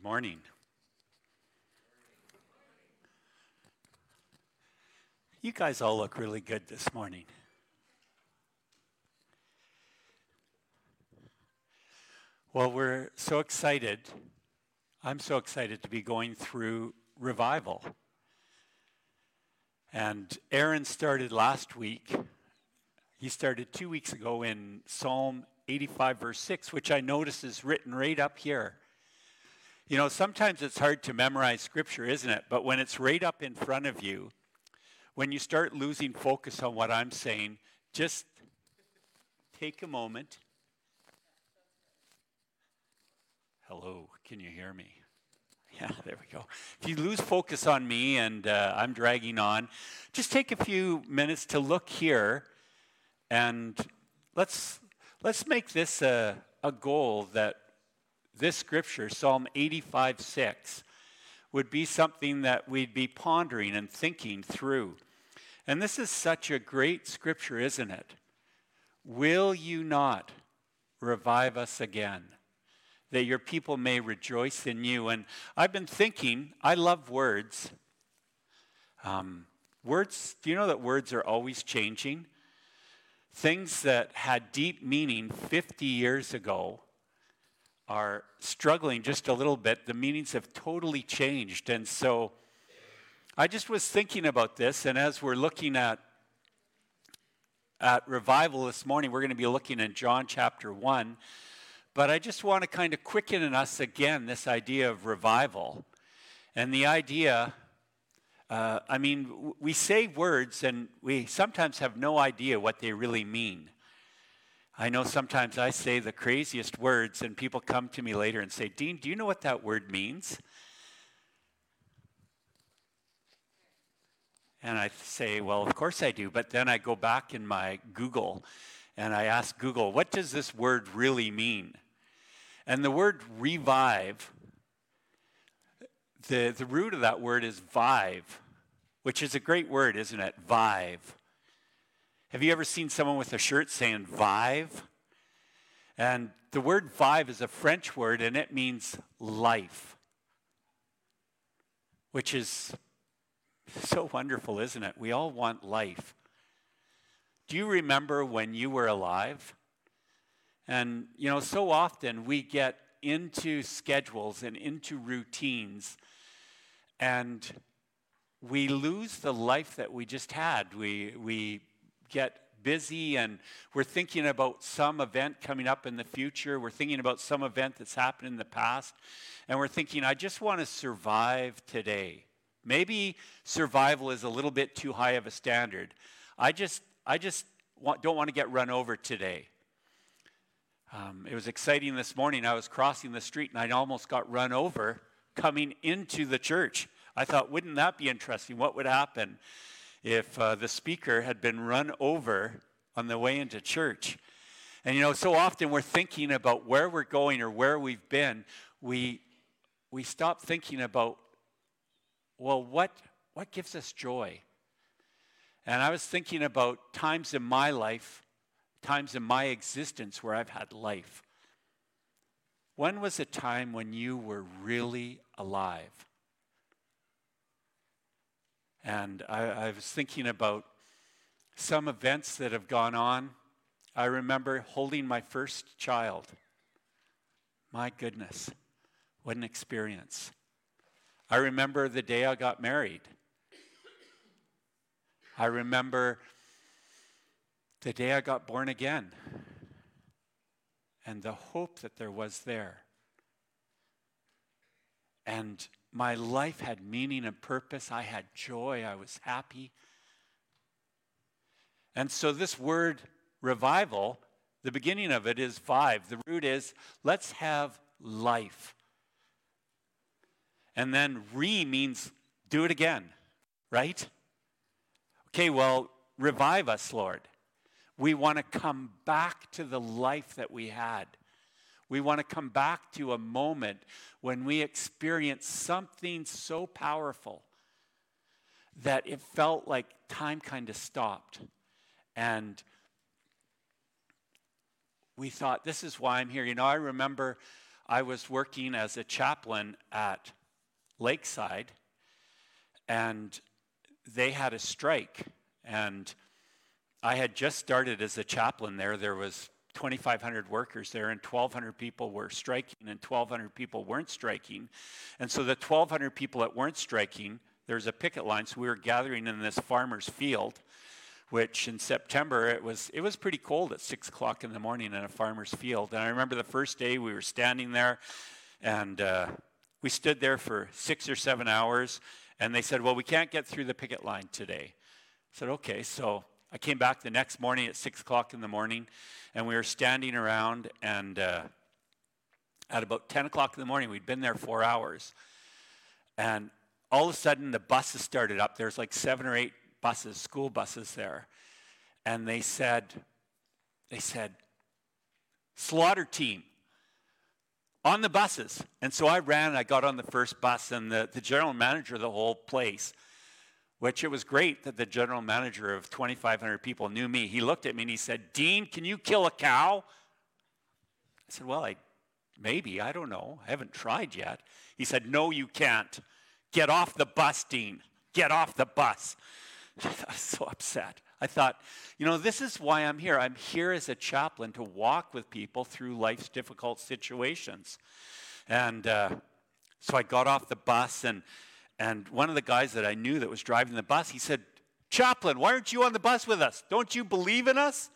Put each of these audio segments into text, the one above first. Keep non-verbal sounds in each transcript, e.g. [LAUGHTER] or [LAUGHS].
Morning. You guys all look really good this morning. Well, we're so excited. I'm so excited to be going through revival. And Aaron started last week. He started two weeks ago in Psalm 85, verse 6, which I notice is written right up here. You know, sometimes it's hard to memorize scripture, isn't it? But when it's right up in front of you, when you start losing focus on what I'm saying, just take a moment. Hello, can you hear me? Yeah, there we go. If you lose focus on me and uh, I'm dragging on, just take a few minutes to look here and let's, let's make this a, a goal that this scripture, Psalm 85 6, would be something that we'd be pondering and thinking through. And this is such a great scripture, isn't it? Will you not revive us again? That your people may rejoice in you. And I've been thinking, I love words. Um, words, do you know that words are always changing? Things that had deep meaning 50 years ago are struggling just a little bit. The meanings have totally changed. And so I just was thinking about this, and as we're looking at at revival this morning, we're going to be looking in John chapter 1. But I just want to kind of quicken in us again this idea of revival. And the idea, uh, I mean, we say words and we sometimes have no idea what they really mean. I know sometimes I say the craziest words, and people come to me later and say, Dean, do you know what that word means? And I say, Well, of course I do. But then I go back in my Google and I ask Google, What does this word really mean? And the word revive, the, the root of that word is vive, which is a great word, isn't it? Vive. Have you ever seen someone with a shirt saying vive? And the word vive is a French word and it means life, which is so wonderful, isn't it? We all want life. Do you remember when you were alive? And, you know, so often we get into schedules and into routines and we lose the life that we just had. We, we get busy and we're thinking about some event coming up in the future. We're thinking about some event that's happened in the past. And we're thinking, I just want to survive today. Maybe survival is a little bit too high of a standard. I just, I just want, don't want to get run over today. Um, it was exciting this morning. I was crossing the street and I almost got run over coming into the church. I thought, wouldn't that be interesting? What would happen? If uh, the speaker had been run over on the way into church. And you know, so often we're thinking about where we're going or where we've been. We, we stop thinking about, well, what, what gives us joy? And I was thinking about times in my life, times in my existence where I've had life. When was a time when you were really alive? And I, I was thinking about some events that have gone on. I remember holding my first child. My goodness, what an experience. I remember the day I got married. I remember the day I got born again and the hope that there was there. And my life had meaning and purpose. I had joy. I was happy. And so, this word revival, the beginning of it is vive. The root is let's have life. And then re means do it again, right? Okay, well, revive us, Lord. We want to come back to the life that we had. We want to come back to a moment when we experienced something so powerful that it felt like time kind of stopped. And we thought, this is why I'm here. You know, I remember I was working as a chaplain at Lakeside, and they had a strike. And I had just started as a chaplain there. There was 2,500 workers there, and 1,200 people were striking, and 1,200 people weren't striking. And so the 1,200 people that weren't striking, there's a picket line, so we were gathering in this farmer's field, which in September it was it was pretty cold at six o'clock in the morning in a farmer's field. And I remember the first day we were standing there, and uh, we stood there for six or seven hours, and they said, "Well, we can't get through the picket line today." I said, "Okay." So I came back the next morning at six o'clock in the morning, and we were standing around. And uh, at about ten o'clock in the morning, we'd been there four hours, and all of a sudden the buses started up. There's like seven or eight buses, school buses there, and they said, they said, slaughter team on the buses. And so I ran. and I got on the first bus, and the, the general manager of the whole place which it was great that the general manager of 2,500 people knew me. He looked at me and he said, Dean, can you kill a cow? I said, Well, I maybe, I don't know. I haven't tried yet. He said, No, you can't. Get off the bus, Dean. Get off the bus. [LAUGHS] I was so upset. I thought, you know, this is why I'm here. I'm here as a chaplain to walk with people through life's difficult situations. And uh, so I got off the bus and and one of the guys that I knew that was driving the bus, he said, Chaplain, why aren't you on the bus with us? Don't you believe in us?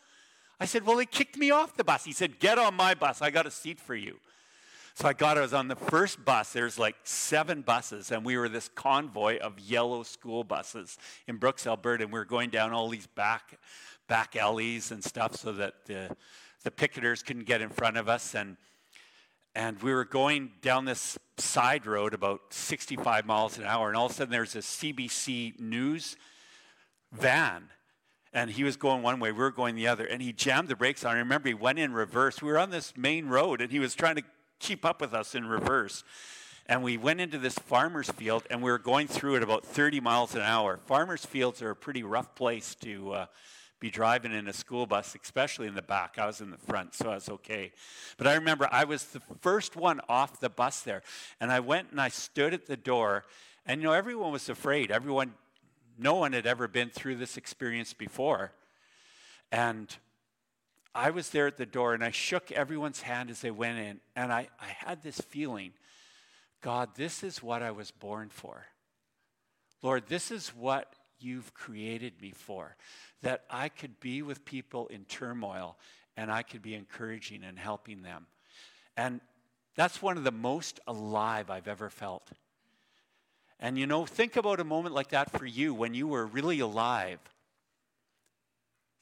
I said, Well, they kicked me off the bus. He said, Get on my bus. I got a seat for you. So I got, I was on the first bus. There's like seven buses, and we were this convoy of yellow school buses in Brooks, Alberta, and we were going down all these back, back alleys and stuff so that the, the picketers couldn't get in front of us. And and we were going down this side road about 65 miles an hour, and all of a sudden there's a CBC News van, and he was going one way, we were going the other, and he jammed the brakes on. I remember he went in reverse. We were on this main road, and he was trying to keep up with us in reverse. And we went into this farmer's field, and we were going through it about 30 miles an hour. Farmers' fields are a pretty rough place to uh, be driving in a school bus, especially in the back. I was in the front, so I was okay. But I remember I was the first one off the bus there. And I went and I stood at the door. And, you know, everyone was afraid. Everyone, no one had ever been through this experience before. And I was there at the door and I shook everyone's hand as they went in. And I, I had this feeling God, this is what I was born for. Lord, this is what you've created me for. That I could be with people in turmoil and I could be encouraging and helping them. And that's one of the most alive I've ever felt. And you know, think about a moment like that for you when you were really alive.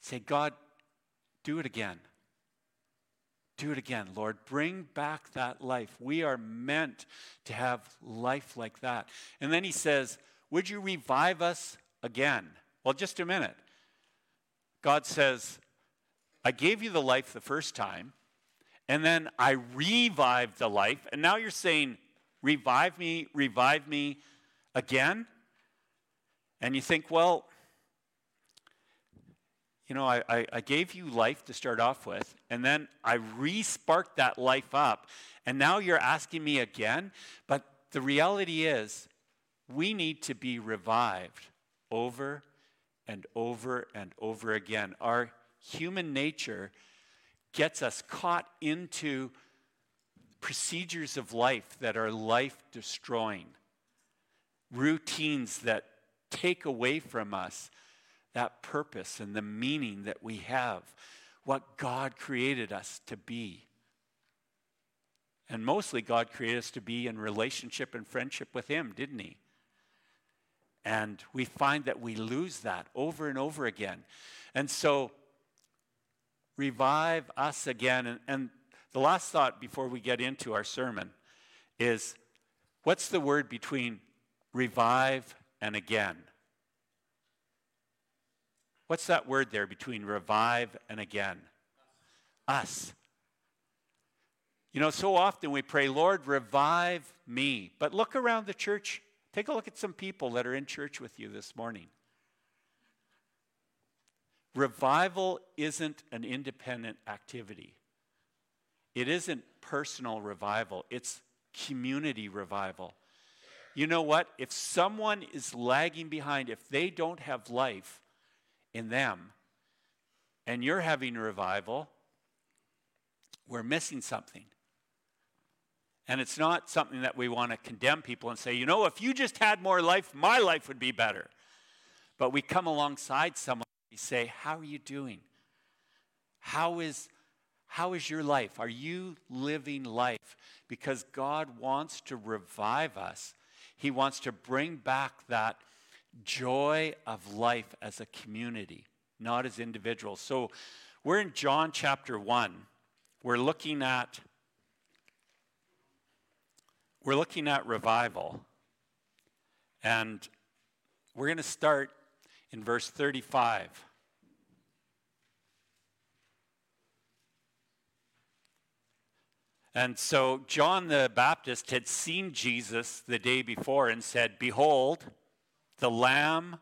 Say, God, do it again. Do it again, Lord. Bring back that life. We are meant to have life like that. And then he says, Would you revive us again. Well, just a minute. God says, I gave you the life the first time, and then I revived the life, and now you're saying, revive me, revive me again? And you think, well, you know, I, I, I gave you life to start off with, and then I re sparked that life up, and now you're asking me again? But the reality is, we need to be revived over and over and over again. Our human nature gets us caught into procedures of life that are life destroying, routines that take away from us that purpose and the meaning that we have, what God created us to be. And mostly, God created us to be in relationship and friendship with Him, didn't He? And we find that we lose that over and over again. And so, revive us again. And, and, the last thought before we get into our sermon is what's the word between revive and again? What's that word there between revive and again? Us. You know, so often we pray, Lord, revive me. But look around the church Take a look at some people that are in church with you this morning. Revival isn't an independent activity. it isn't personal revival, it's community revival. You know what? If someone is lagging behind, if they don't have life in them, and you're having a revival, we're missing something. And it's not something that we want to condemn people and say, you know, if you just had more life, my life would be better. But we come alongside someone, we say, How are you doing? How is, how is your life? Are you living life? Because God wants to revive us, He wants to bring back that joy of life as a community, not as individuals. So we're in John chapter 1. We're looking at we're looking at revival. And we're going to start in verse 35. And so John the Baptist had seen Jesus the day before and said, Behold, the Lamb,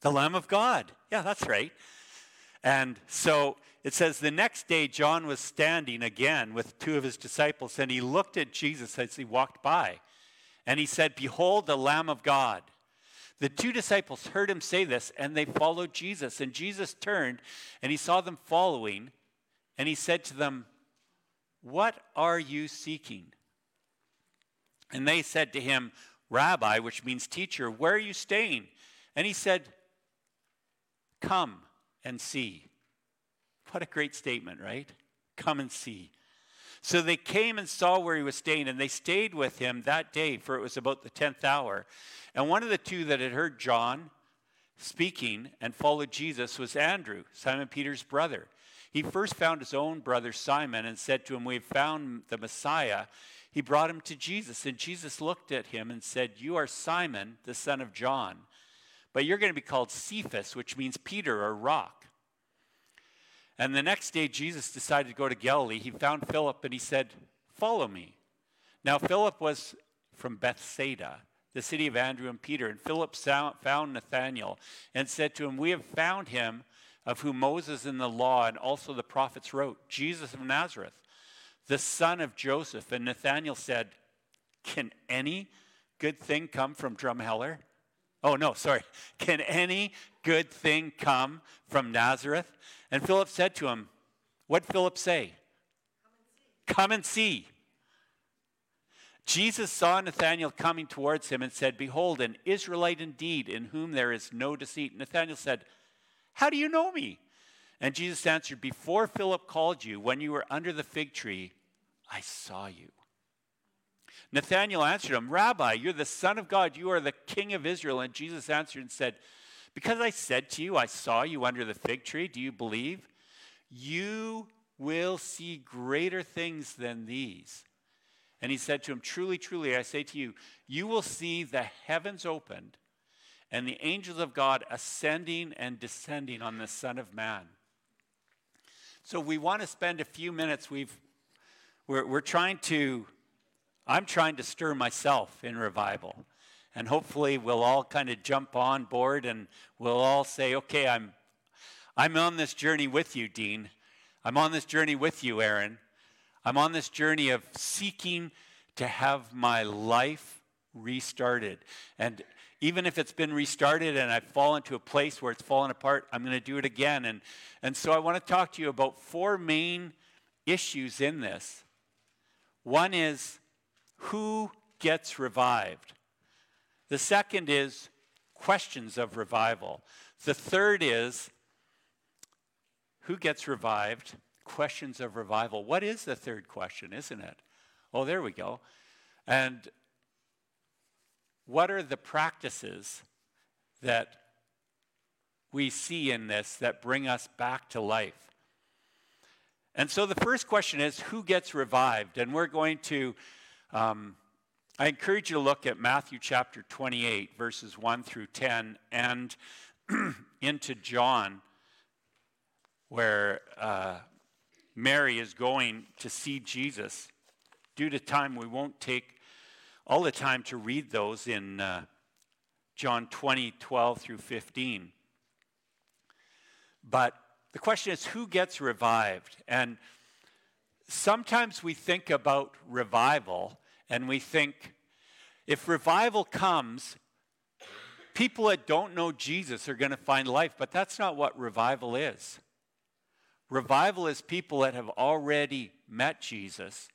the Lamb of God. Yeah, that's right. And so it says, The next day, John was standing again with two of his disciples, and he looked at Jesus as he walked by. And he said, Behold, the Lamb of God. The two disciples heard him say this, and they followed Jesus. And Jesus turned, and he saw them following, and he said to them, What are you seeking? And they said to him, Rabbi, which means teacher, where are you staying? And he said, Come and see. What a great statement, right? Come and see. So they came and saw where he was staying, and they stayed with him that day, for it was about the 10th hour. And one of the two that had heard John speaking and followed Jesus was Andrew, Simon Peter's brother. He first found his own brother Simon and said to him, We have found the Messiah. He brought him to Jesus, and Jesus looked at him and said, You are Simon, the son of John, but you're going to be called Cephas, which means Peter or rock. And the next day, Jesus decided to go to Galilee. He found Philip and he said, Follow me. Now, Philip was from Bethsaida, the city of Andrew and Peter. And Philip found Nathanael and said to him, We have found him of whom Moses in the law and also the prophets wrote, Jesus of Nazareth, the son of Joseph. And Nathanael said, Can any good thing come from Drumheller? Oh, no, sorry. [LAUGHS] Can any good thing come from Nazareth? And Philip said to him, What Philip say? Come and see. Jesus saw Nathanael coming towards him and said, Behold, an Israelite indeed, in whom there is no deceit. Nathanael said, How do you know me? And Jesus answered, Before Philip called you, when you were under the fig tree, I saw you. Nathanael answered him, Rabbi, you're the Son of God, you are the King of Israel. And Jesus answered and said, Because I said to you, I saw you under the fig tree, do you believe? You will see greater things than these. And he said to him, Truly, truly, I say to you, you will see the heavens opened and the angels of God ascending and descending on the Son of Man. So we want to spend a few minutes. We've, we're, we're trying to I'm trying to stir myself in revival. And hopefully we'll all kind of jump on board and we'll all say, okay, I'm, I'm on this journey with you, Dean. I'm on this journey with you, Aaron. I'm on this journey of seeking to have my life restarted. And even if it's been restarted and I've fallen to a place where it's fallen apart, I'm going to do it again. And, and so I want to talk to you about four main issues in this. One is who gets revived? The second is questions of revival. The third is who gets revived? Questions of revival. What is the third question, isn't it? Oh, there we go. And what are the practices that we see in this that bring us back to life? And so the first question is who gets revived? And we're going to um, I encourage you to look at Matthew chapter 28, verses 1 through 10, and [CLEARS THROAT] into John, where uh, Mary is going to see Jesus. Due to time, we won't take all the time to read those in uh, John 20, 12 through 15. But the question is who gets revived? And sometimes we think about revival and we think if revival comes, people that don't know Jesus are going to find life, but that's not what revival is. Revival is people that have already met Jesus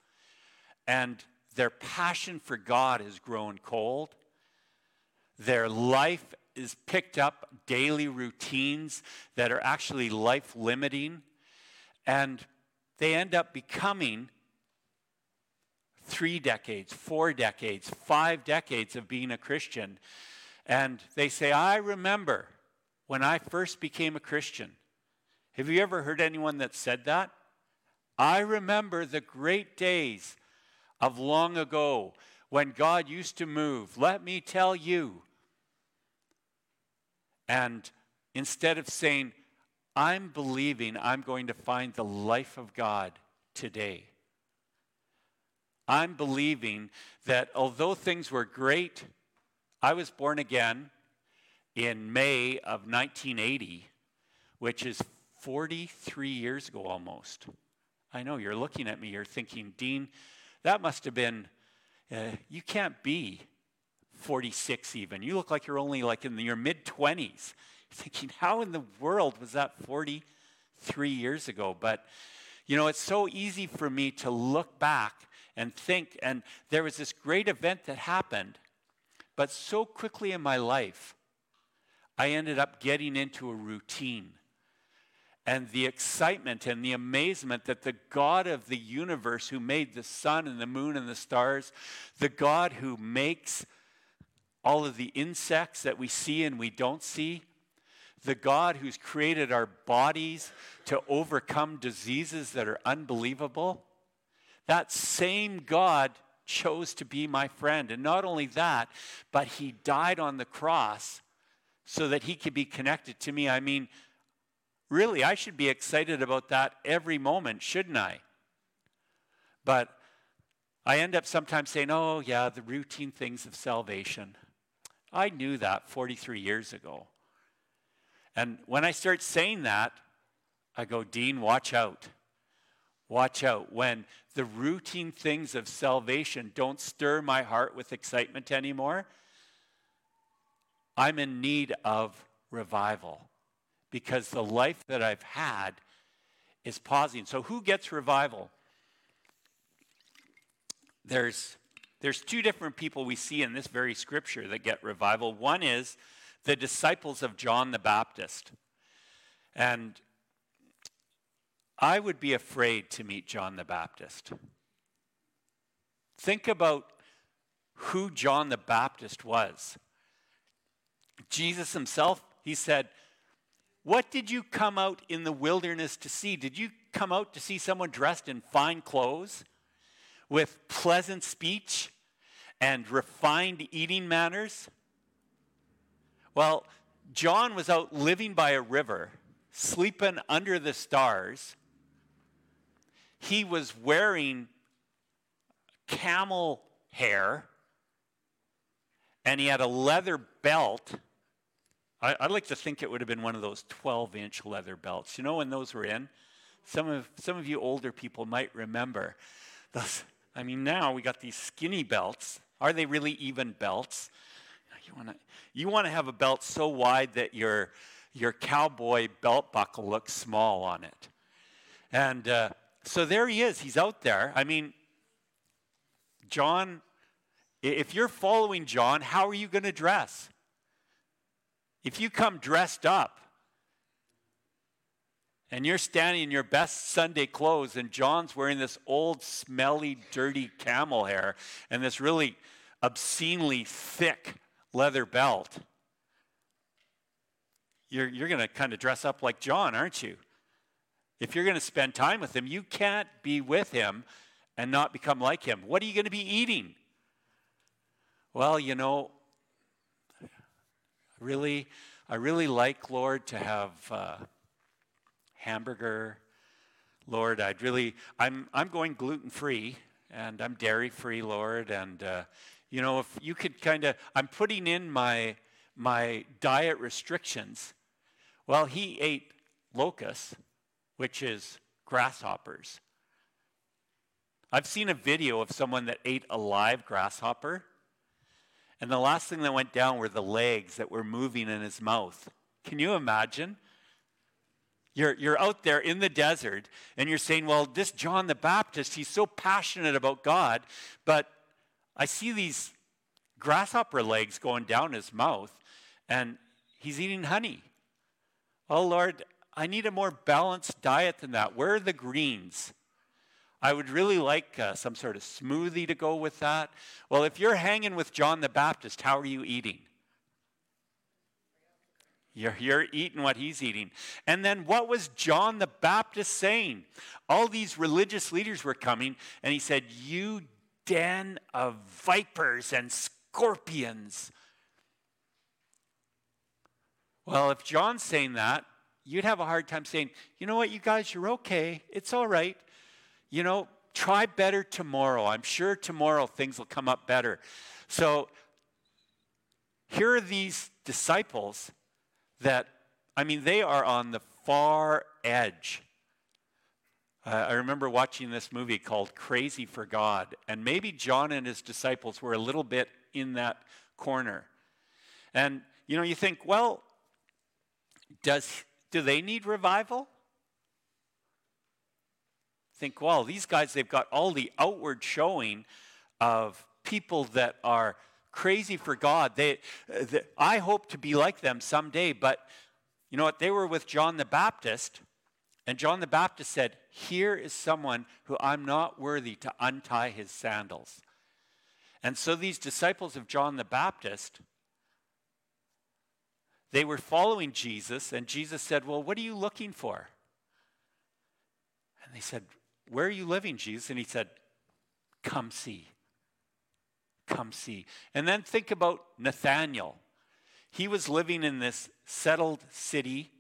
and their passion for God has grown cold. Their life is picked up daily routines that are actually life limiting. And they end up becoming three decades, four decades, five decades of being a Christian. And they say, I remember when I first became a Christian. Have you ever heard anyone that said that? I remember the great days of long ago when God used to move. Let me tell you. And instead of saying, I'm believing I'm going to find the life of God today. I'm believing that although things were great, I was born again in May of 1980, which is 43 years ago almost. I know you're looking at me, you're thinking, Dean, that must have been, uh, you can't be 46 even. You look like you're only like in your mid 20s. Thinking, how in the world was that 43 years ago? But, you know, it's so easy for me to look back and think, and there was this great event that happened, but so quickly in my life, I ended up getting into a routine. And the excitement and the amazement that the God of the universe, who made the sun and the moon and the stars, the God who makes all of the insects that we see and we don't see, the God who's created our bodies to overcome diseases that are unbelievable, that same God chose to be my friend. And not only that, but he died on the cross so that he could be connected to me. I mean, Really, I should be excited about that every moment, shouldn't I? But I end up sometimes saying, oh, yeah, the routine things of salvation. I knew that 43 years ago. And when I start saying that, I go, Dean, watch out. Watch out. When the routine things of salvation don't stir my heart with excitement anymore, I'm in need of revival because the life that I've had is pausing. So, who gets revival? There's, there's two different people we see in this very scripture that get revival. One is the disciples of John the Baptist. And I would be afraid to meet John the Baptist. Think about who John the Baptist was. Jesus himself, he said, what did you come out in the wilderness to see? Did you come out to see someone dressed in fine clothes with pleasant speech and refined eating manners? Well, John was out living by a river, sleeping under the stars. He was wearing camel hair and he had a leather belt I, would like to think it would have been one of those 12 inch leather belts. You know when those were in? Some of, some of you older people might remember those. I mean, now we got these skinny belts. Are they really even belts? You want to you wanna have a belt so wide that your, your cowboy belt buckle looks small on it. And uh, so there he is. He's out there. I mean, John, if you're following John, how are you going to dress? If you come dressed up and you're standing in your best Sunday clothes, and John's wearing this old, smelly, dirty camel hair and this really obscenely thick leather belt, you're, you're going to kind of dress up like John, aren't you? If you're going to spend time with him, you can't be with him and not become like him. What are you going to be eating? Well, you know, really, I really like, Lord, to have uh, hamburger. Lord, I'd really, I'm, I'm going gluten free and I'm dairy free, Lord. And, uh, you know, if you could kind of, I'm putting in my, my diet restrictions. Well, he ate locusts which is grasshoppers. I've seen a video of someone that ate a live grasshopper, and the last thing that went down were the legs that were moving in his mouth. Can you imagine? You're, you're out there in the desert and you're saying, Well, this John the Baptist, he's so passionate about God, but I see these grasshopper legs going down his mouth and he's eating honey. Oh, Lord, I need a more balanced diet than that. Where are the greens? I would really like uh, some sort of smoothie to go with that. Well, if you're hanging with John the Baptist, how are you eating? You're, you're eating what he's eating. And then what was John the Baptist saying? All these religious leaders were coming, and he said, You den of vipers and scorpions. Well, if John's saying that, you'd have a hard time saying, You know what, you guys, you're okay. It's all right you know, try better tomorrow. I'm sure tomorrow things will come up better. So here are these disciples that, I mean, they are on the far edge. I remember watching this movie called Crazy for God, and maybe John and his disciples were a little bit in that corner. And you know, you think, well, does do they need revival? think, well, these guys, they've got all the outward showing of people that are crazy for God. They, they, I hope to be like them someday, but you know what? They were with John the Baptist, and John the Baptist said, Here is someone who I'm not worthy to untie his sandals. And so these disciples of John the Baptist, they were following Jesus, and Jesus said, Well, what are you looking for? And they said, where are you living, Jesus? And he said, Come see. Come see. And then think about Nathaniel. He was living in this settled city,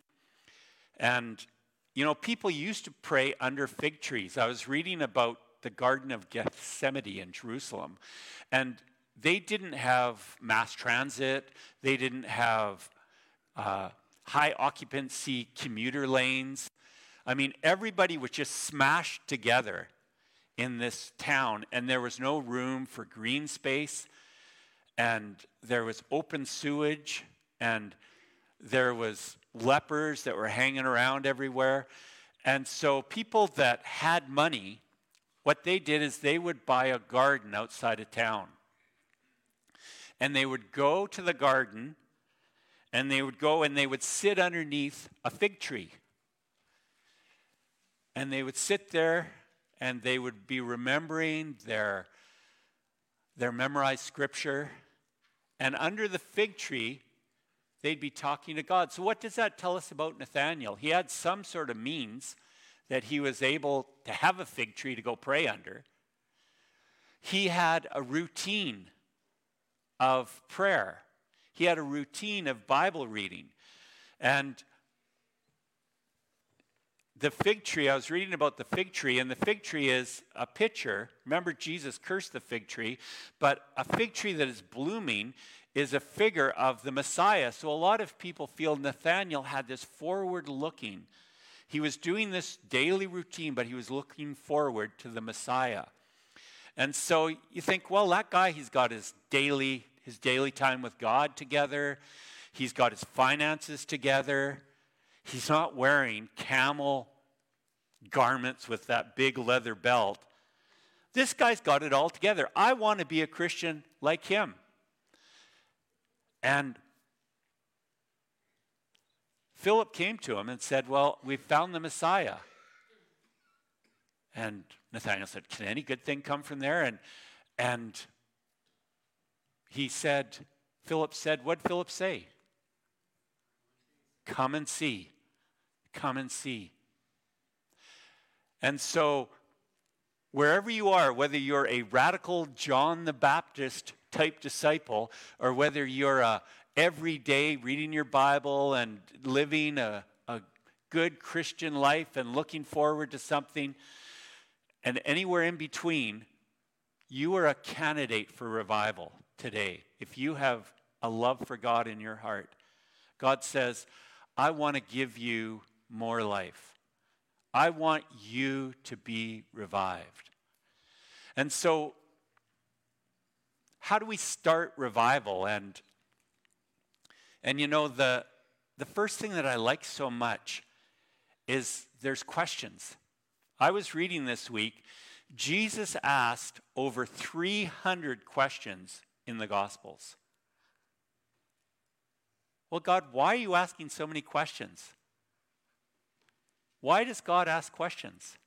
and you know, people used to pray under fig trees. I was reading about the Garden of Gethsemane in Jerusalem, and they didn't have mass transit, they didn't have uh, high occupancy commuter lanes. I mean, everybody was just smashed together in this town, and there was no room for green space, and there was open sewage, and there was lepers that were hanging around everywhere. And so people that had money, what they did is they would buy a garden outside of town. And they would go to the garden and they would go and they would sit underneath a fig tree. And they would sit there and they would be remembering their, their memorized scripture. And under the fig tree, they'd be talking to God. So, what does that tell us about Nathaniel? He had some sort of means that he was able to have a fig tree to go pray under. He had a routine of prayer, he had a routine of Bible reading. And the fig tree, I was reading about the fig tree, and the fig tree is a picture. Remember, Jesus cursed the fig tree, but a fig tree that is blooming is a figure of the Messiah. So a lot of people feel Nathaniel had this forward looking. He was doing this daily routine, but he was looking forward to the Messiah. And so you think, well, that guy, he's got his daily, his daily time with God together. He's got his finances together. He's not wearing camel garments with that big leather belt. This guy's got it all together. I want to be a Christian like him. And Philip came to him and said, Well, we've found the Messiah. And Nathaniel said, Can any good thing come from there? And, and he said, Philip said, What'd Philip say? Come and see. Come and see. And so, wherever you are, whether you're a radical John the Baptist type disciple, or whether you're a everyday reading your Bible and living a, a good Christian life and looking forward to something, and anywhere in between, you are a candidate for revival today. If you have a love for God in your heart, God says, I want to give you more life. I want you to be revived. And so, how do we start revival? And, and you know, the, the first thing that I like so much is there's questions. I was reading this week, Jesus asked over 300 questions in the Gospels. Well, God, why are you asking so many questions? Why does God ask questions?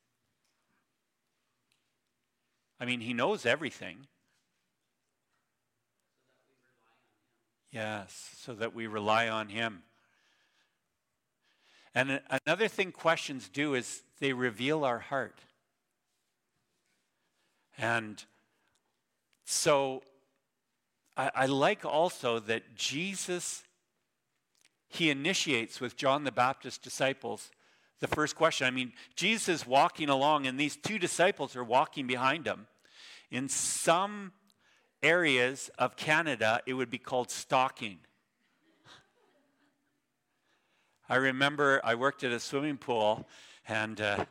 I mean, He knows everything. Yes, so that we rely on Him. And another thing questions do is they reveal our heart. And so I, I, like also that Jesus, he initiates with John the Baptist's disciples the first question. I mean, Jesus is walking along, and these two disciples are walking behind him. In some areas of Canada, it would be called stalking. I remember I worked at a swimming pool, and uh,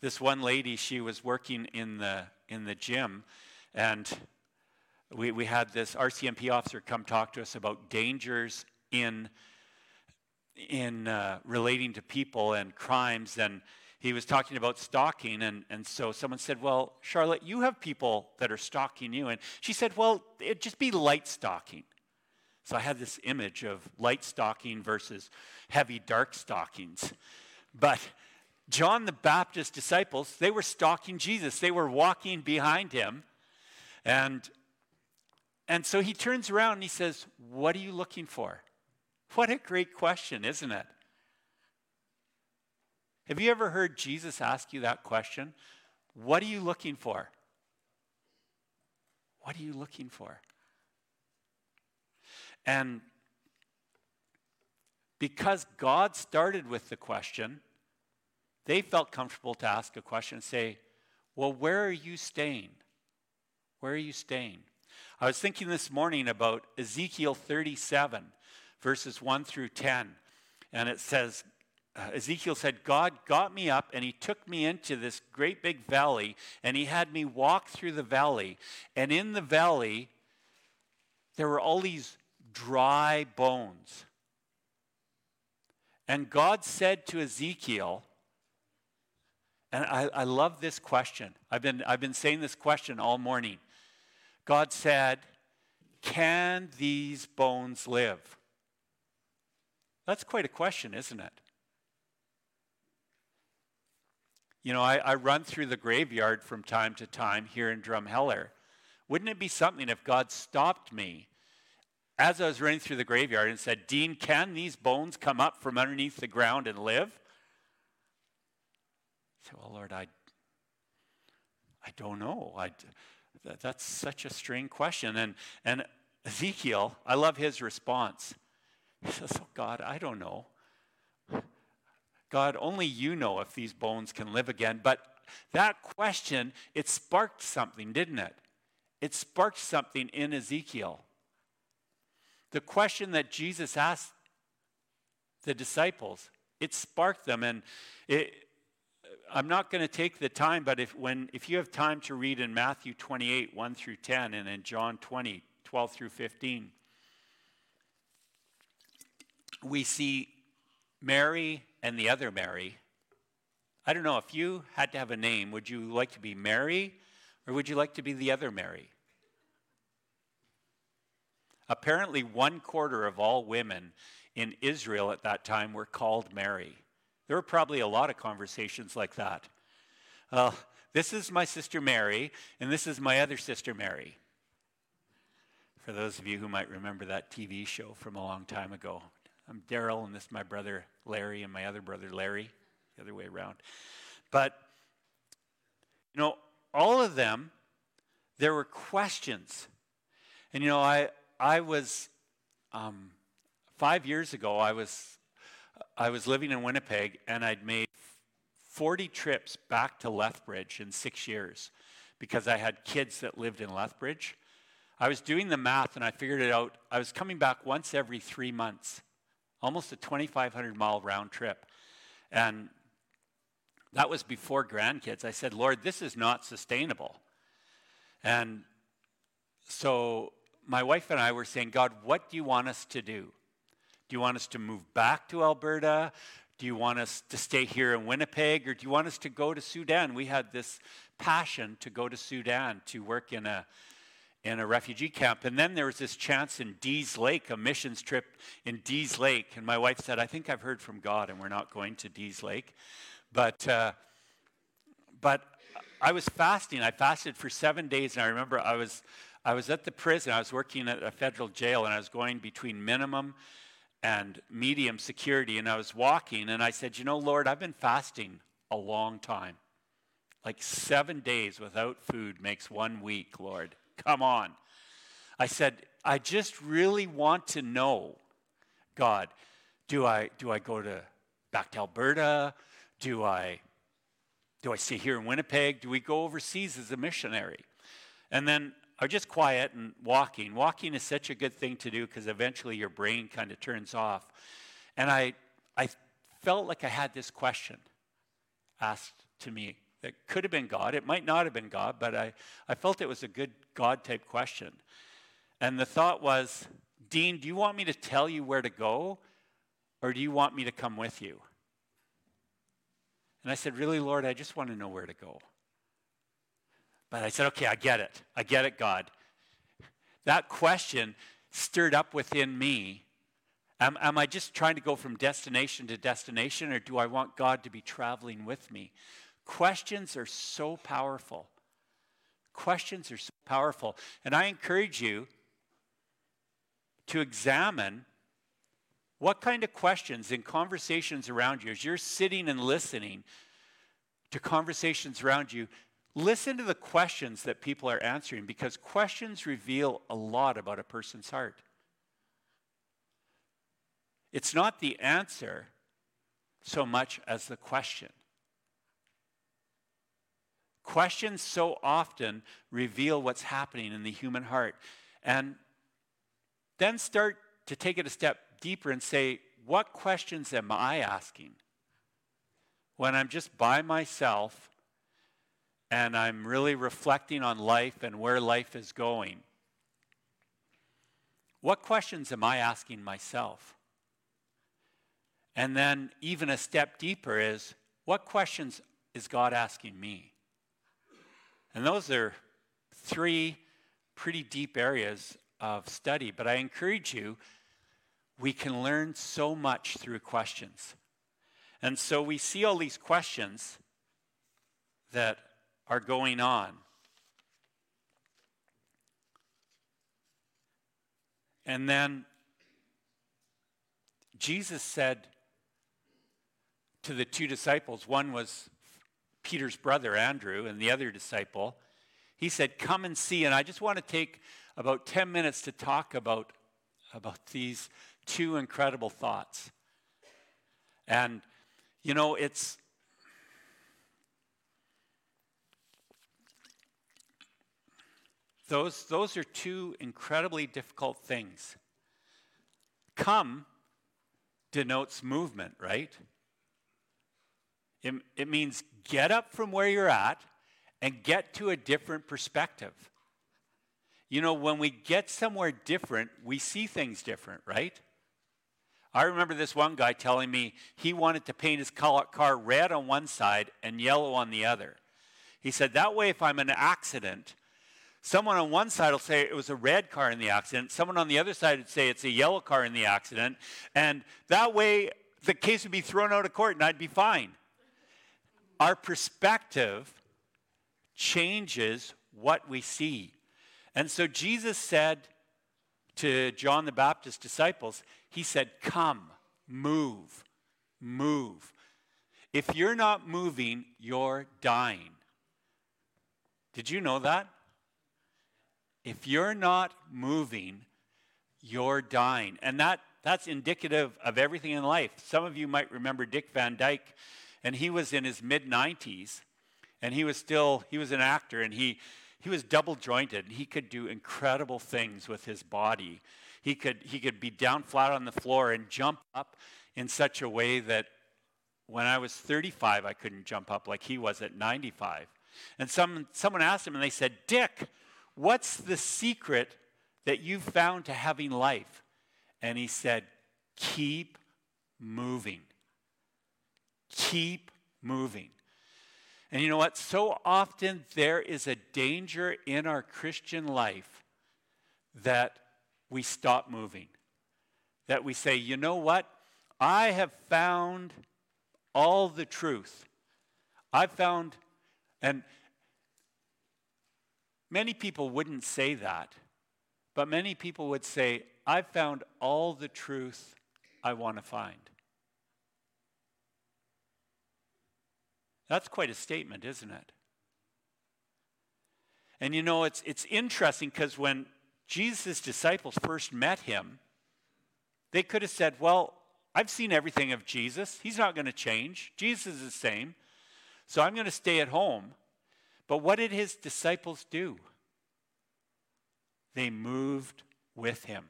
this one lady, she was working in the in the gym, and we, we had this RCMP officer come talk to us about dangers in in uh, relating to people and crimes and he was talking about stalking and, and so someone said well charlotte you have people that are stalking you and she said well it'd just be light stalking. So i had this image of light stalking versus heavy dark stalkings but john the baptist disciples they were stalking jesus. They were walking behind him and and so he turns around and he says what are you looking for what a great question, isn't it? Have you ever heard Jesus ask you that question? What are you looking for? What are you looking for? And because God started with the question, they felt comfortable to ask a question and say, Well, where are you staying? Where are you staying? I was thinking this morning about Ezekiel 37 verses 1 through 10. And it says, uh, Ezekiel said, God got me up and he took me into this great big valley and he had me walk through the valley. And in the valley, there were all these dry bones. And God said to Ezekiel, and I, I love this question. I've been, I've been saying this question all morning. God said, Can these bones live? That's quite a question, isn't it? You know, I, I, run through the graveyard from time to time here in Drumheller. Wouldn't it be something if God stopped me as I was running through the graveyard and said, Dean, can these bones come up from underneath the ground and live? I said, Well, Lord, I, I don't know. I, that, that's such a strange question. And, and Ezekiel, I love his response. He says, Oh, God, I don't know. God, only you know if these bones can live again. But that question, it sparked something, didn't it? It sparked something in Ezekiel. The question that Jesus asked the disciples, it sparked them. And it, I'm not going to take the time, but if, when, if you have time to read in Matthew 28, 1 through 10, and in John 20, 12 through 15, we see Mary and the other Mary. I don't know, if you had to have a name, would you like to be Mary or would you like to be the other Mary? Apparently, one quarter of all women in Israel at that time were called Mary. There were probably a lot of conversations like that. Uh, this is my sister Mary, and this is my other sister Mary. For those of you who might remember that TV show from a long time ago, I'm Daryl, and this is my brother Larry, and my other brother Larry, the other way around. But, you know, all of them, there were questions. And, you know, I, I was, um, five years ago, I was, I was living in Winnipeg, and I'd made 40 trips back to Lethbridge in six years because I had kids that lived in Lethbridge. I was doing the math and I figured it out. I was coming back once every three months almost a 2,500 mile round trip. And that was before grandkids. I said, Lord, this is not sustainable. And so my wife and I were saying, God, what do you want us to do? Do you want us to move back to Alberta? Do you want us to stay here in Winnipeg? Or do you want us to go to Sudan? We had this passion to go to Sudan to work in a, in a refugee camp. And then there was this chance in Dees Lake, a missions trip in Dees Lake. And my wife said, I think I've heard from God and we're not going to Dees Lake. But, uh, but I was fasting. I fasted for seven days. And I remember I was, I was at the prison. I was working at a federal jail and I was going between minimum and medium security. And I was walking and I said, You know, Lord, I've been fasting a long time. Like seven days without food makes one week, Lord. Come on. I said, I just really want to know, God, do I, do I go to back to Alberta? Do I, do I stay here in Winnipeg? Do we go overseas as a missionary? And then Was just quiet and walking. Walking is such a good thing to do because eventually your brain kind of turns off. And I, I felt like I had this question asked to me that could have been God. It might not have been God, but I, I felt it was a good God type question. And the thought was, Dean, do you want me to tell you where to go, or do you want me to come with you? And I said, Really, Lord, I just want to know where to go. But I said, Okay, I get it. I get it, God. That question stirred up within me. Am, am I just trying to go from destination to destination, or do I want God to be traveling with me? Questions are so powerful. Questions are so powerful. And I encourage you to examine what kind of questions in conversations around you, as you're sitting and listening to conversations around you, listen to the questions that people are answering because questions reveal a lot about a person's heart. It's not the answer so much as the question. Questions so often reveal what's happening in the human heart. And then start to take it a step deeper and say, what questions am I asking when I'm just by myself and I'm really reflecting on life and where life is going? What questions am I asking myself? And then, even a step deeper, is what questions is God asking me? And those are three pretty deep areas of study, but I encourage you we can learn so much through questions. And so we see all these questions that are going on. And then Jesus said to the two disciples, one was Peter's brother, Andrew, and the other disciple, he said, Come and see. And I just want to take about 10 minutes to talk about, about these two incredible thoughts. And, you know, it's. Those, those are two incredibly difficult things. Come denotes movement, right? It, it means get up from where you're at and get to a different perspective. You know, when we get somewhere different, we see things different, right? I remember this one guy telling me he wanted to paint his car red on one side and yellow on the other. He said, That way, if I'm in an accident, someone on one side will say it was a red car in the accident, someone on the other side would say it's a yellow car in the accident, and that way the case would be thrown out of court and I'd be fine. Our perspective changes what we see. And so Jesus said to John the Baptist's disciples, he said, Come, move, move. If you're not moving, you're dying. Did you know that? If you're not moving, you're dying. And that, that's indicative of everything in life. Some of you might remember Dick Van Dyke, and he was in his mid 90s, and he was still, he was an actor, and he, he was double jointed. He could do incredible things with his body. He could, he could be down flat on the floor and jump up in such a way that when I was 35, I couldn't jump up like he was at 95. And some, someone asked him, and they said, Dick, what's the secret that you've found to having life? And he said, Keep moving. Keep moving. And you know what? So often there is a danger in our Christian life that we stop moving. That we say, you know what? I have found all the truth. I've found, and many people wouldn't say that, but many people would say, I've found all the truth I want to find. That's quite a statement, isn't it? And you know, it's, it's interesting because when Jesus' disciples first met him, they could have said, Well, I've seen everything of Jesus. He's not going to change. Jesus is the same. So I'm going to stay at home. But what did his disciples do? They moved with him.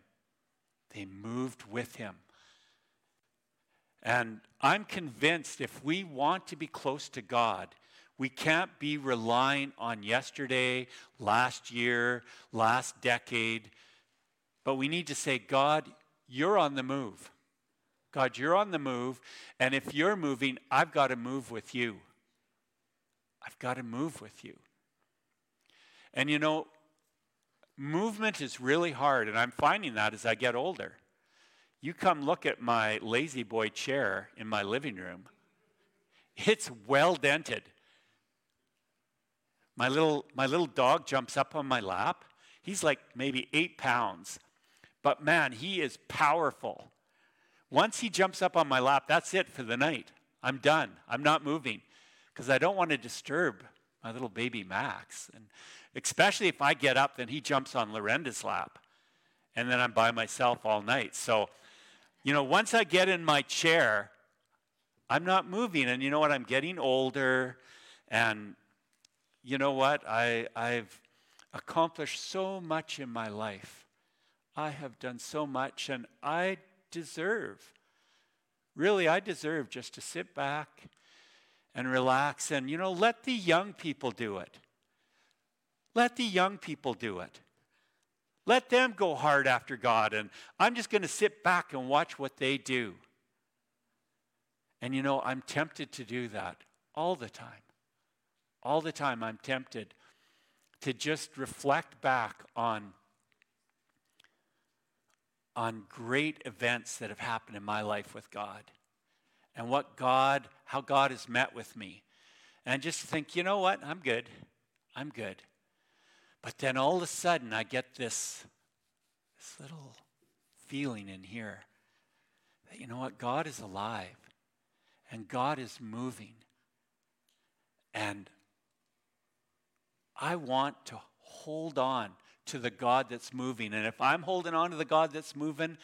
They moved with him. And I'm convinced if we want to be close to God, we can't be relying on yesterday, last year, last decade, but we need to say, God, you're on the move. God, you're on the move, and if you're moving, I've got to move with you. I've got to move with you. And you know, movement is really hard, and I'm finding that as I get older. You come look at my La-Z-Boy chair in my living room. It's well dented. My little, my little dog jumps up on my lap. He's like maybe eight pounds. But man, he is powerful. Once he jumps up on my lap, that's it for the night. I'm done. I'm not moving because I don't want to disturb my little baby Max. And especially if I get up, then he jumps on Lorenda's lap. And then I'm by myself all night. So you know, once I get in my chair, I'm not moving. And you know what? I'm getting older. And you know what? I, I've accomplished so much in my life. I have done so much, and I deserve, really, I deserve just to sit back and relax and, you know, let the young people do it. Let the young people do it. Let them go hard after God, and I'm just going to sit back and watch what they do. And you know, I'm tempted to do that all the time. All the time, I'm tempted to just reflect back on, on great events that have happened in my life with God and what God, how God has met with me. And just think, you know what? I'm good. I'm good. But then all of a sudden, I get this, this little feeling in here that, you know what, God is alive and God is moving. And I want to hold on to the God that's moving. And if I'm holding on to the God that's moving,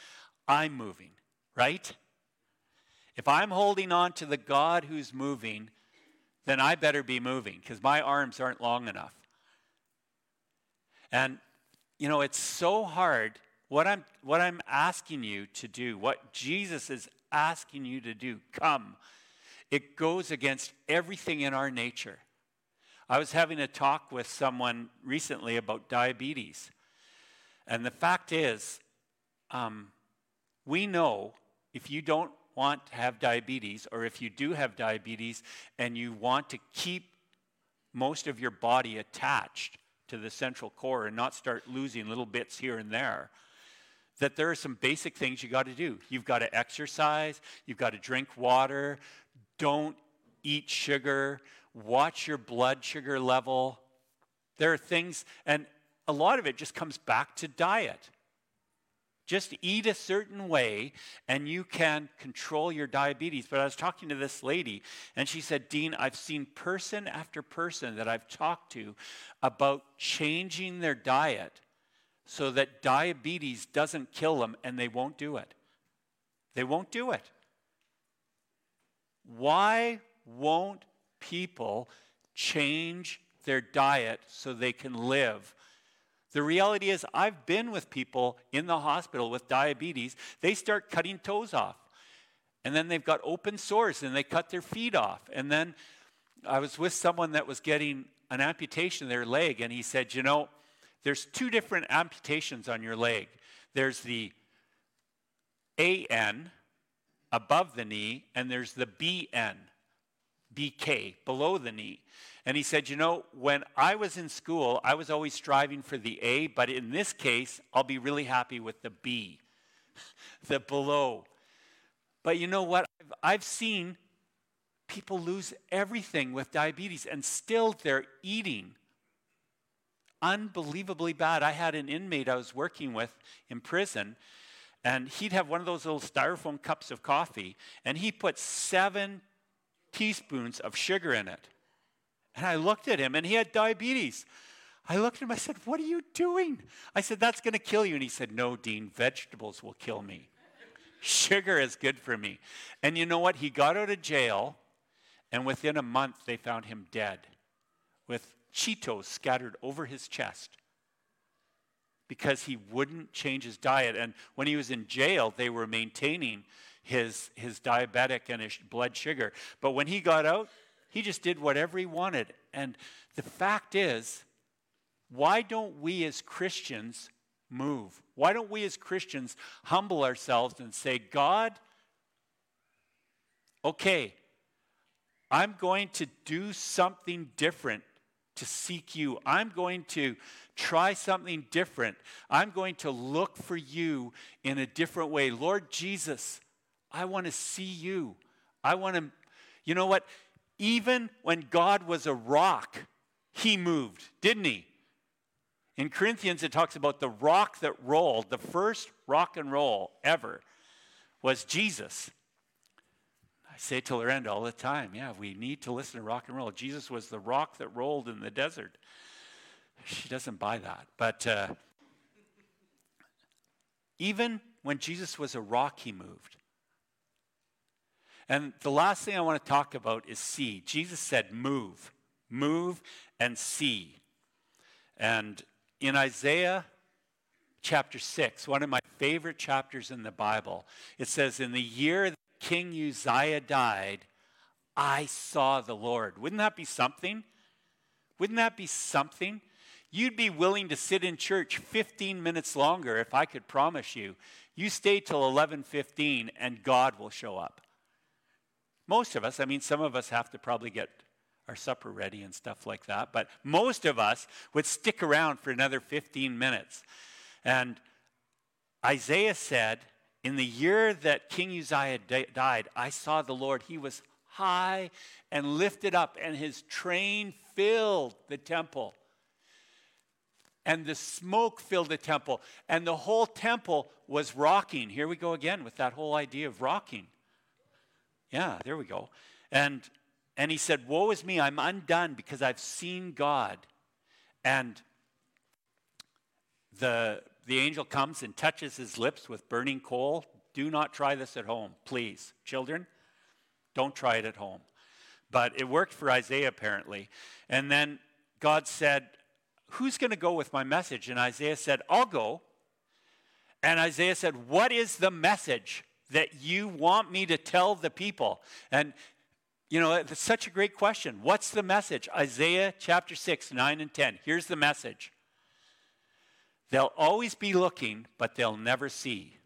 I'm moving, right? If I'm holding on to the God who's moving, then I better be moving because my arms aren't long enough. And, you know, it's so hard. What I'm, what I'm asking you to do, what Jesus is asking you to do, come, it goes against everything in our nature. I was having a talk with someone recently about diabetes. And the fact is, um, we know if you don't want to have diabetes, or if you do have diabetes and you want to keep most of your body attached to the central core and not start losing little bits here and there, that there are some basic things you got to do. You've got to exercise, you've got to drink water, don't eat sugar, watch your blood sugar level. There are things, and a lot of it just comes back to diet. Just eat a certain way and you can control your diabetes. But I was talking to this lady and she said, Dean, I've seen person after person that I've talked to about changing their diet so that diabetes doesn't kill them and they won't do it. They won't do it. Why won't people change their diet so they can live the reality is, I've been with people in the hospital with diabetes. They start cutting toes off. and then they've got open sores and they cut their feet off. And then I was with someone that was getting an amputation of their leg, and he said, You know, there's two different amputations on your leg. There's the AN above the knee, and there's the BN, BK, below the knee. And he said, You know, when I was in school, I was always striving for the A, but in this case, I'll be really happy with the B, [LAUGHS] the below. But you know what? I've, I've seen people lose everything with diabetes, and still they're eating unbelievably bad. I had an inmate I was working with in prison, and he'd have one of those little styrofoam cups of coffee, and he put seven teaspoons of sugar in it. And I looked at him, and he had diabetes. I looked at him, I said, What are you doing? I said, That's going to kill you. And he said, No, Dean, vegetables will kill me. Sugar is good for me. And you know what? He got out of jail, and within a month, they found him dead with Cheetos scattered over his chest because he wouldn't change his diet. And when he was in jail, they were maintaining his, his diabetic and his blood sugar. But when he got out, he just did whatever he wanted. And the fact is, why don't we as Christians move? Why don't we as Christians humble ourselves and say, God, okay, I'm going to do something different to seek you. I'm going to try something different. I'm going to look for you in a different way. Lord Jesus, I want to see you. I want to, you know what? Even when God was a rock, he moved, didn't he? In Corinthians, it talks about the rock that rolled. The first rock and roll ever was Jesus. I say to Lorenda all the time, yeah, we need to listen to rock and roll. Jesus was the rock that rolled in the desert. She doesn't buy that. But uh, even when Jesus was a rock, he moved. And the last thing I want to talk about is see. Jesus said, move, move and see. And in Isaiah chapter 6, one of my favorite chapters in the Bible, it says, In the year that King Uzziah died, I saw the Lord. Wouldn't that be something? Wouldn't that be something? You'd be willing to sit in church 15 minutes longer if I could promise you. You stay till 11:15 and God will show up. Most of us, I mean some of us have to probably get our supper ready and stuff like that, but most of us would stick around for another 15 minutes. And Isaiah said, in the year that King Uzziah died, I saw the Lord. He was high and lifted up, and his train filled the temple. And the smoke filled the temple, and the whole temple was rocking. Here we go again with that whole idea of rocking. Yeah, there we go. And and he said, Woe is me, I'm undone because I've seen God. And the the angel comes and touches his lips with burning coal. Do not try this at home, please. Children, don't try it at home. But it worked for Isaiah apparently. And then God said, Who's going to go with my message? And Isaiah said, I'll go. And Isaiah said, What is the message that you want me to tell the people? And you know, it's such a great question. What's the message? Isaiah chapter 6, 9 and 10. Here's the message They'll always be looking, but they'll never see.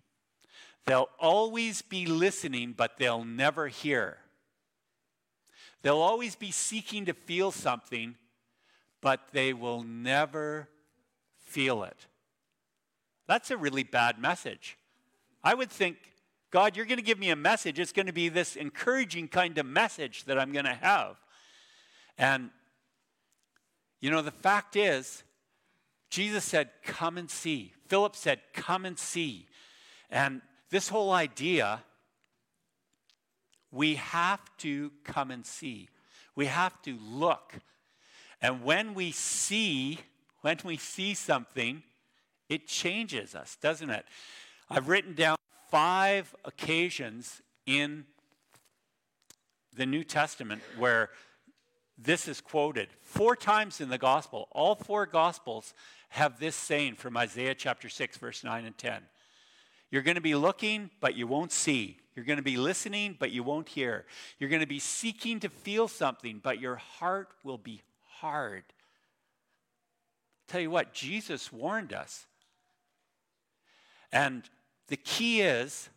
They'll always be listening, but they'll never hear. They'll always be seeking to feel something, but they will never feel it. That's a really bad message. I would think, God, you're going to give me a message. It's going to be this encouraging kind of message that I'm going to have. And, you know, the fact is, Jesus said, Come and see. Philip said, Come and see. And this whole idea, we have to come and see. We have to look. And when we see, when we see something, it changes us, doesn't it? I've written down five occasions in the New Testament where this is quoted. Four times in the gospel, all four gospels have this saying from Isaiah chapter 6, verse 9 and 10. You're going to be looking, but you won't see. You're going to be listening, but you won't hear. You're going to be seeking to feel something, but your heart will be hard. Tell you what, Jesus warned us. And the key is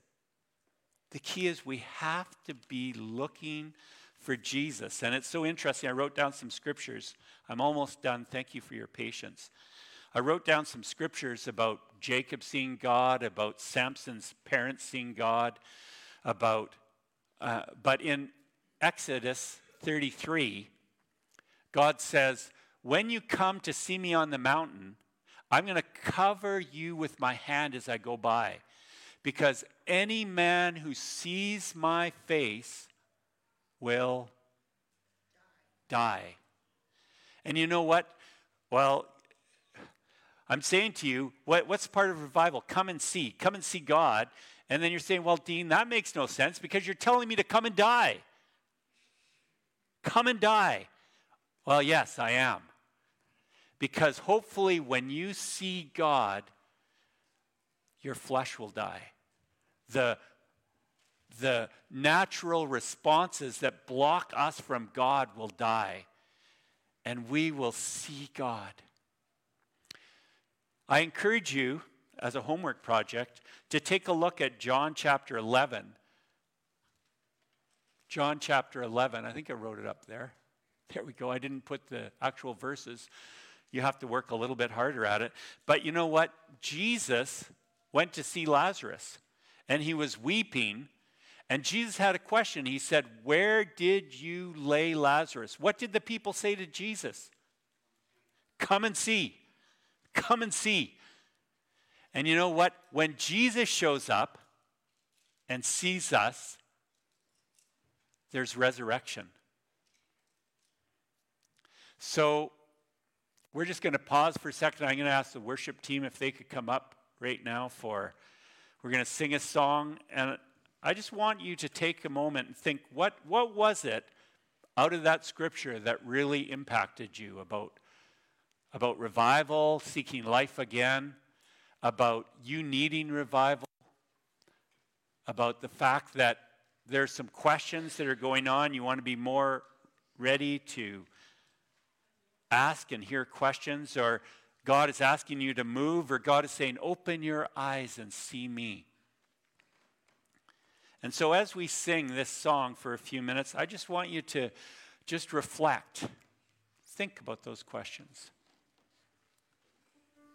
the key is we have to be looking for Jesus. And it's so interesting. I wrote down some scriptures. I'm almost done. Thank you for your patience. I wrote down some scriptures about Jacob seeing God, about Samson's parents seeing God, about, uh, but in Exodus 33, God says, When you come to see me on the mountain, I'm going to cover you with my hand as I go by. Because any man who sees my face will die. And you know what? Well, I'm saying to you, what, what's part of revival? Come and see. Come and see God. And then you're saying, well, Dean, that makes no sense because you're telling me to come and die. Come and die. Well, yes, I am. Because hopefully, when you see God, your flesh will die. The, the natural responses that block us from God will die, and we will see God. I encourage you, as a homework project, to take a look at John chapter 11. John chapter 11. I think I wrote it up there. There we go. I didn't put the actual verses. You have to work a little bit harder at it. But you know what? Jesus went to see Lazarus and he was weeping. And Jesus had a question. He said, Where did you lay Lazarus? What did the people say to Jesus? Come and see. Come and see. And you know what? When Jesus shows up and sees us, there's resurrection. So we're just going to pause for a second. I'm going to ask the worship team if they could come up right now for we're going to sing a song and I just want you to take a moment and think what what was it out of that scripture that really impacted you about about revival, seeking life again, about you needing revival, about the fact that there's some questions that are going on. You want to be more ready to ask and hear questions, or God is asking you to move, or God is saying, Open your eyes and see me. And so, as we sing this song for a few minutes, I just want you to just reflect, think about those questions.